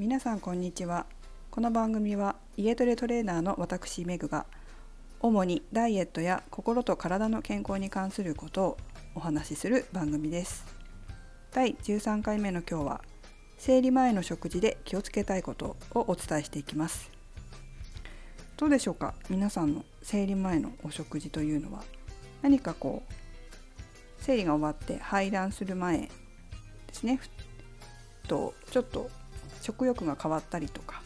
皆さんこんにちは。この番組は家トレトレーナーの私メグが主にダイエットや心と体の健康に関することをお話しする番組です。第13回目の今日は生理前の食事で気をつけたいことをお伝えしていきます。どうでしょうか？皆さんの生理前のお食事というのは何かこう生理が終わって排卵する前ですね。とちょっと食欲が変わったりとか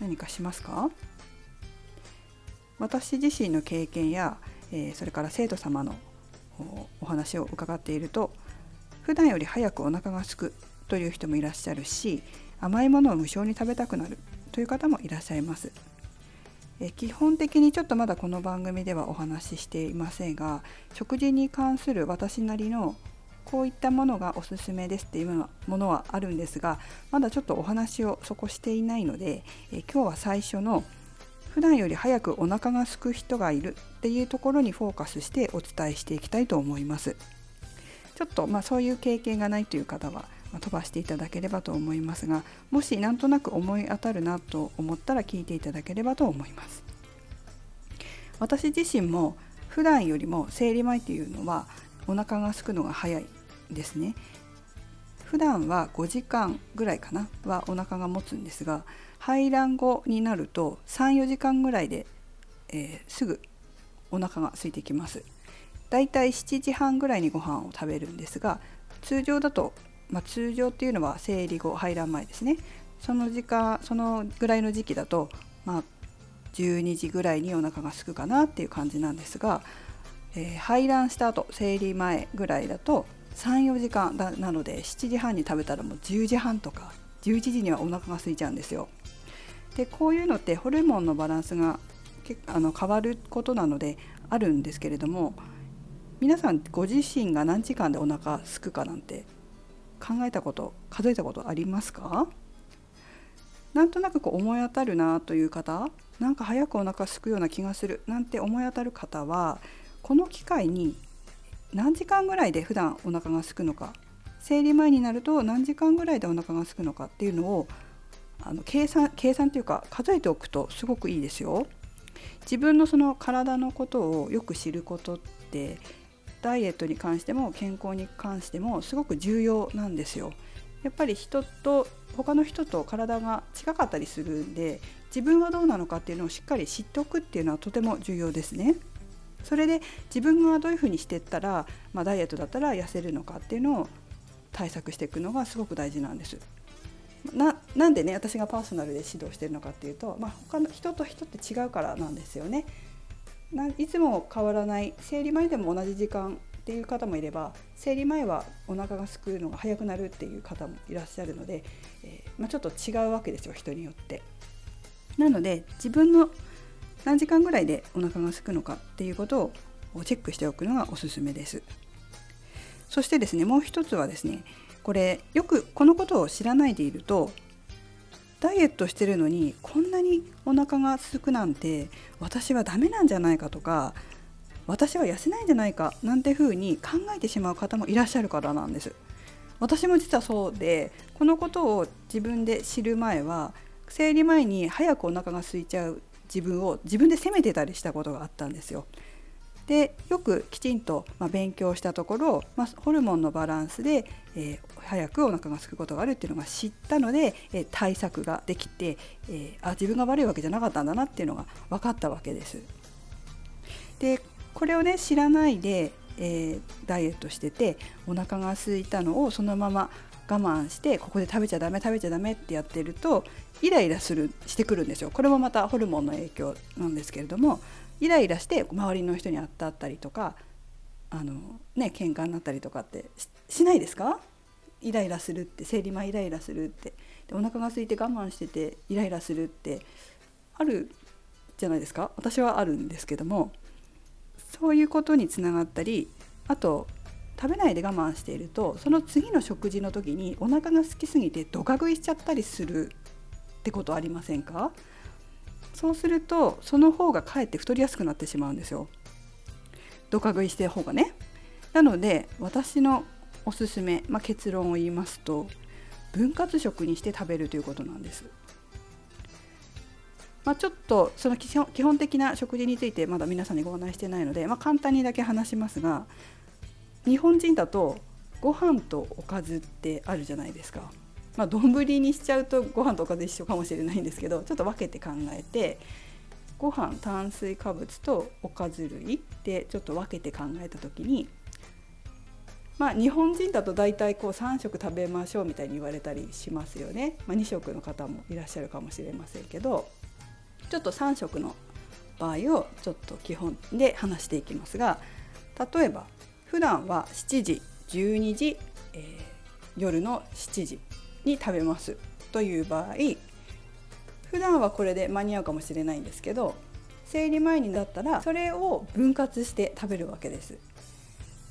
何かしますか？私自身の経験や、えー、それから生徒様のお話を伺っていると普段より早くお腹が空くという人もいらっしゃるし甘いものを無性に食べたくなるという方もいらっしゃいます。え基本的にちょっとまだこの番組ではお話ししていませんが食事に関する私なりのこういったものがおすすめですっていうものはあるんですがまだちょっとお話をそこしていないのでえ今日は最初の普段より早くお腹が空く人がいるっていうところにフォーカスしてお伝えしていきたいと思います。ちょっとまあそういう経験がないという方は飛ばしていただければと思いますがもしなんとなく思い当たるなと思ったら聞いていただければと思います私自身も普段よりも生理前っていうのはお腹が空くのが早いですね。普段は5時間ぐらいかなはお腹が持つんですが排卵後になると34時間ぐらいで、えー、すぐお腹が空いてきます。だいたい7時半ぐらいにご飯を食べるんですが通常だとまあ、通常っていうのは生理後排卵前ですね。その時間そのぐらいの時期だと、まあ、12時ぐらいにお腹が空くかなっていう感じなんですが、えー、排卵した後生理前ぐらいだと34時間だなので7時半に食べたらもう10時半とか11時にはお腹が空いちゃうんですよ。でこういうのってホルモンのバランスがあの変わることなのであるんですけれども皆さんご自身が何時間でお腹空くかなんて考えたこと数えたことありますか？なんとなくこう思い当たるなという方なんか早くお腹すくような気がするなんて思い当たる方はこの機会に何時間ぐらいで普段お腹がすくのか生理前になると何時間ぐらいでお腹がすくのかっていうのをあの計算計算というか数えておくとすごくいいですよ。自分のその体のことをよく知ることってダイエットに関しても健康に関してもすごく重要なんですよ。やっぱり人と他の人と体が近かったりするんで自分はどうなのかっていうのをしっかり知っておくっていうのはとても重要ですね。それで自分がどういうふうにしていったら、まあ、ダイエットだったら痩せるのかっていうのを対策していくのがすごく大事なんです。ななんでね私がパーソナルで指導してるのかっていうと、まあ、他の人と人って違うからなんですよね。ないつも変わらない生理前でも同じ時間っていう方もいれば生理前はお腹がすくのが早くなるっていう方もいらっしゃるので、えー、まあ、ちょっと違うわけですよ人によって。なので自分の何時間ぐらいでお腹がすくのかっていうことをチェックしておくのがおすすめです。そしてですねもう一つはですねこれよくこのことを知らないでいるとダイエットしてるのにこんなにお腹がすくなんて私はダメなんじゃないかとか私は痩せないんじゃないかなんて風に考えてしまう方もいらっしゃるからなんです私も実はそうでこのことを自分で知る前は生理前に早くお腹が空いちゃう自分を自分で責めてたりしたことがあったんですよでよくきちんと、ま勉強したところ、まあ、ホルモンのバランスで、えー、早くお腹が空くことがあるっていうのが知ったので、えー、対策ができて、えー、あ自分が悪いわけじゃなかったんだなっていうのが分かったわけです。でこれをね知らないで、えダイエットしててお腹が空いたのをそのまま我慢してここで食べちゃダメ食べちゃダメってやってるとイライラするしてくるんですよ。これもまたホルモンの影響なんですけれどもイライラして周りの人に当たったりとかあのね喧嘩になったりとかってしないですか？イライラするって生理前イライラするって。でお腹が空いて我慢しててイライラするってあるじゃないですか？私はあるんですけどもそういうことにつながったりあと食べないで我慢しているとその次の食事の時にお腹が空きすぎてドカ食いしちゃったりするってことありませんか？そうするとその方がかえって太りやすくなってしまうんですよ。ドカ食いしてる方がね。なので私のおすすめ、まあ、結論を言いますと分割食にして食べるということなんです。まあ、ちょっとその基本的な食事についてまだ皆さんにご案内してないので、まあ、簡単にだけ話しますが日本人だとご飯とおかずってあるじゃないですか。まあ、丼にしちゃうとご飯とおかず一緒かもしれないんですけどちょっと分けて考えてご飯炭水化物とおかず類でちょっと分けて考えた時にまあ日本人だと大体こう3食食べましょうみたいに言われたりしますよね、まあ、2食の方もいらっしゃるかもしれませんけどちょっと3食の場合をちょっと基本で話していきますが例えば普段は7時12時、えー、夜の7時に食べますという場合普段はこれで間に合うかもしれないんですけど生理前にだったらそれを分割して食べるわけです。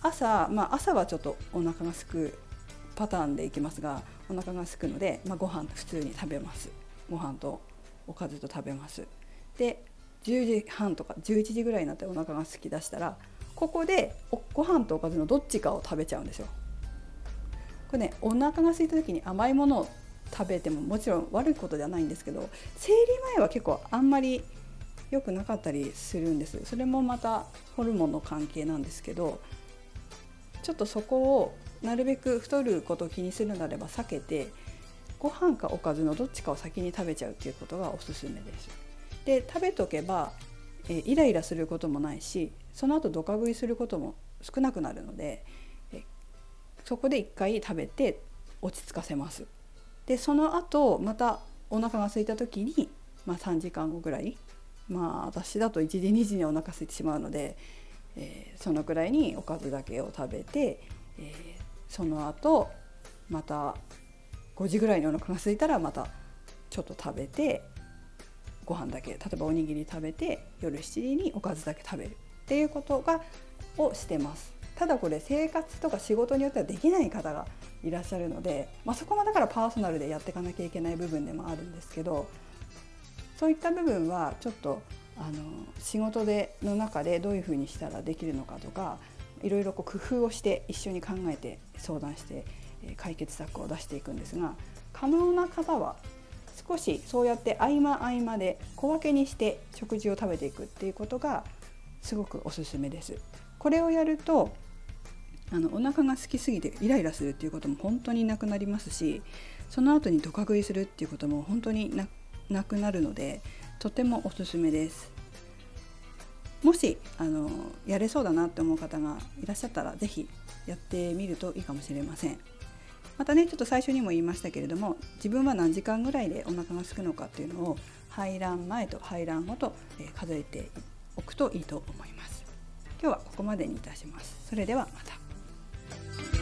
朝、まあ、朝はちょっとお腹がすくパターンでいきますがお腹がすくので、まあ、ご飯普通に食べます。ご飯とおかずと食べます。で10時半とか11時ぐらいになってお腹が空きだしたらここでご飯とおかずのどっちかを食べちゃうんですよこれねお腹が空いた時に甘いものを食べてももちろん悪いことではないんですけど生理前は結構あんまり良くなかったりするんですそれもまたホルモンの関係なんですけどちょっとそこをなるべく太ることを気にするのであれば避けてご飯かおかずのどっちかを先に食べちゃうっていうことがおすすめです。で食べとけば、えイライラすることもないしその後ドカ食いすることも少なくなるので、そこで一回食べて落ち着かせます。でその後またお腹が空いた時に、まあ、3時間後ぐらいまあ私だと1時2時にお腹空いてしまうので、えー、そのくらいにおかずだけを食べて、えー、その後また5時ぐらいにお腹が空いたらまたちょっと食べてご飯だけ例えばおにぎり食べて夜7時におかずだけ食べるっていうことがをしてます。ただこれ生活とか仕事によってはできない方がいらっしゃるので、まあ、そこもだからパーソナルでやっていかなきゃいけない部分でもあるんですけどそういった部分はちょっとあの仕事での中でどういうふうにしたらできるのかとかいろいろこう工夫をして一緒に考えて相談して解決策を出していくんですが可能な方は少しそうやって合間合間で小分けにして食事を食べていくっていうことがすごくおすすめです。これをやるとあのお腹が空きすぎてイライラするっていうことも本当になくなりますしその後にドカ食いするっていうことも本当になくなるのでとてもおすすめです。もしあのやれそうだなって思う方がいらっしゃったら是非やってみるといいかもしれません。またねちょっと最初にも言いましたけれども自分は何時間ぐらいでお腹が空くのかっていうのを排卵前と排卵後と、え数えておくといいと思います。今日はここまでにいたします。それではまた。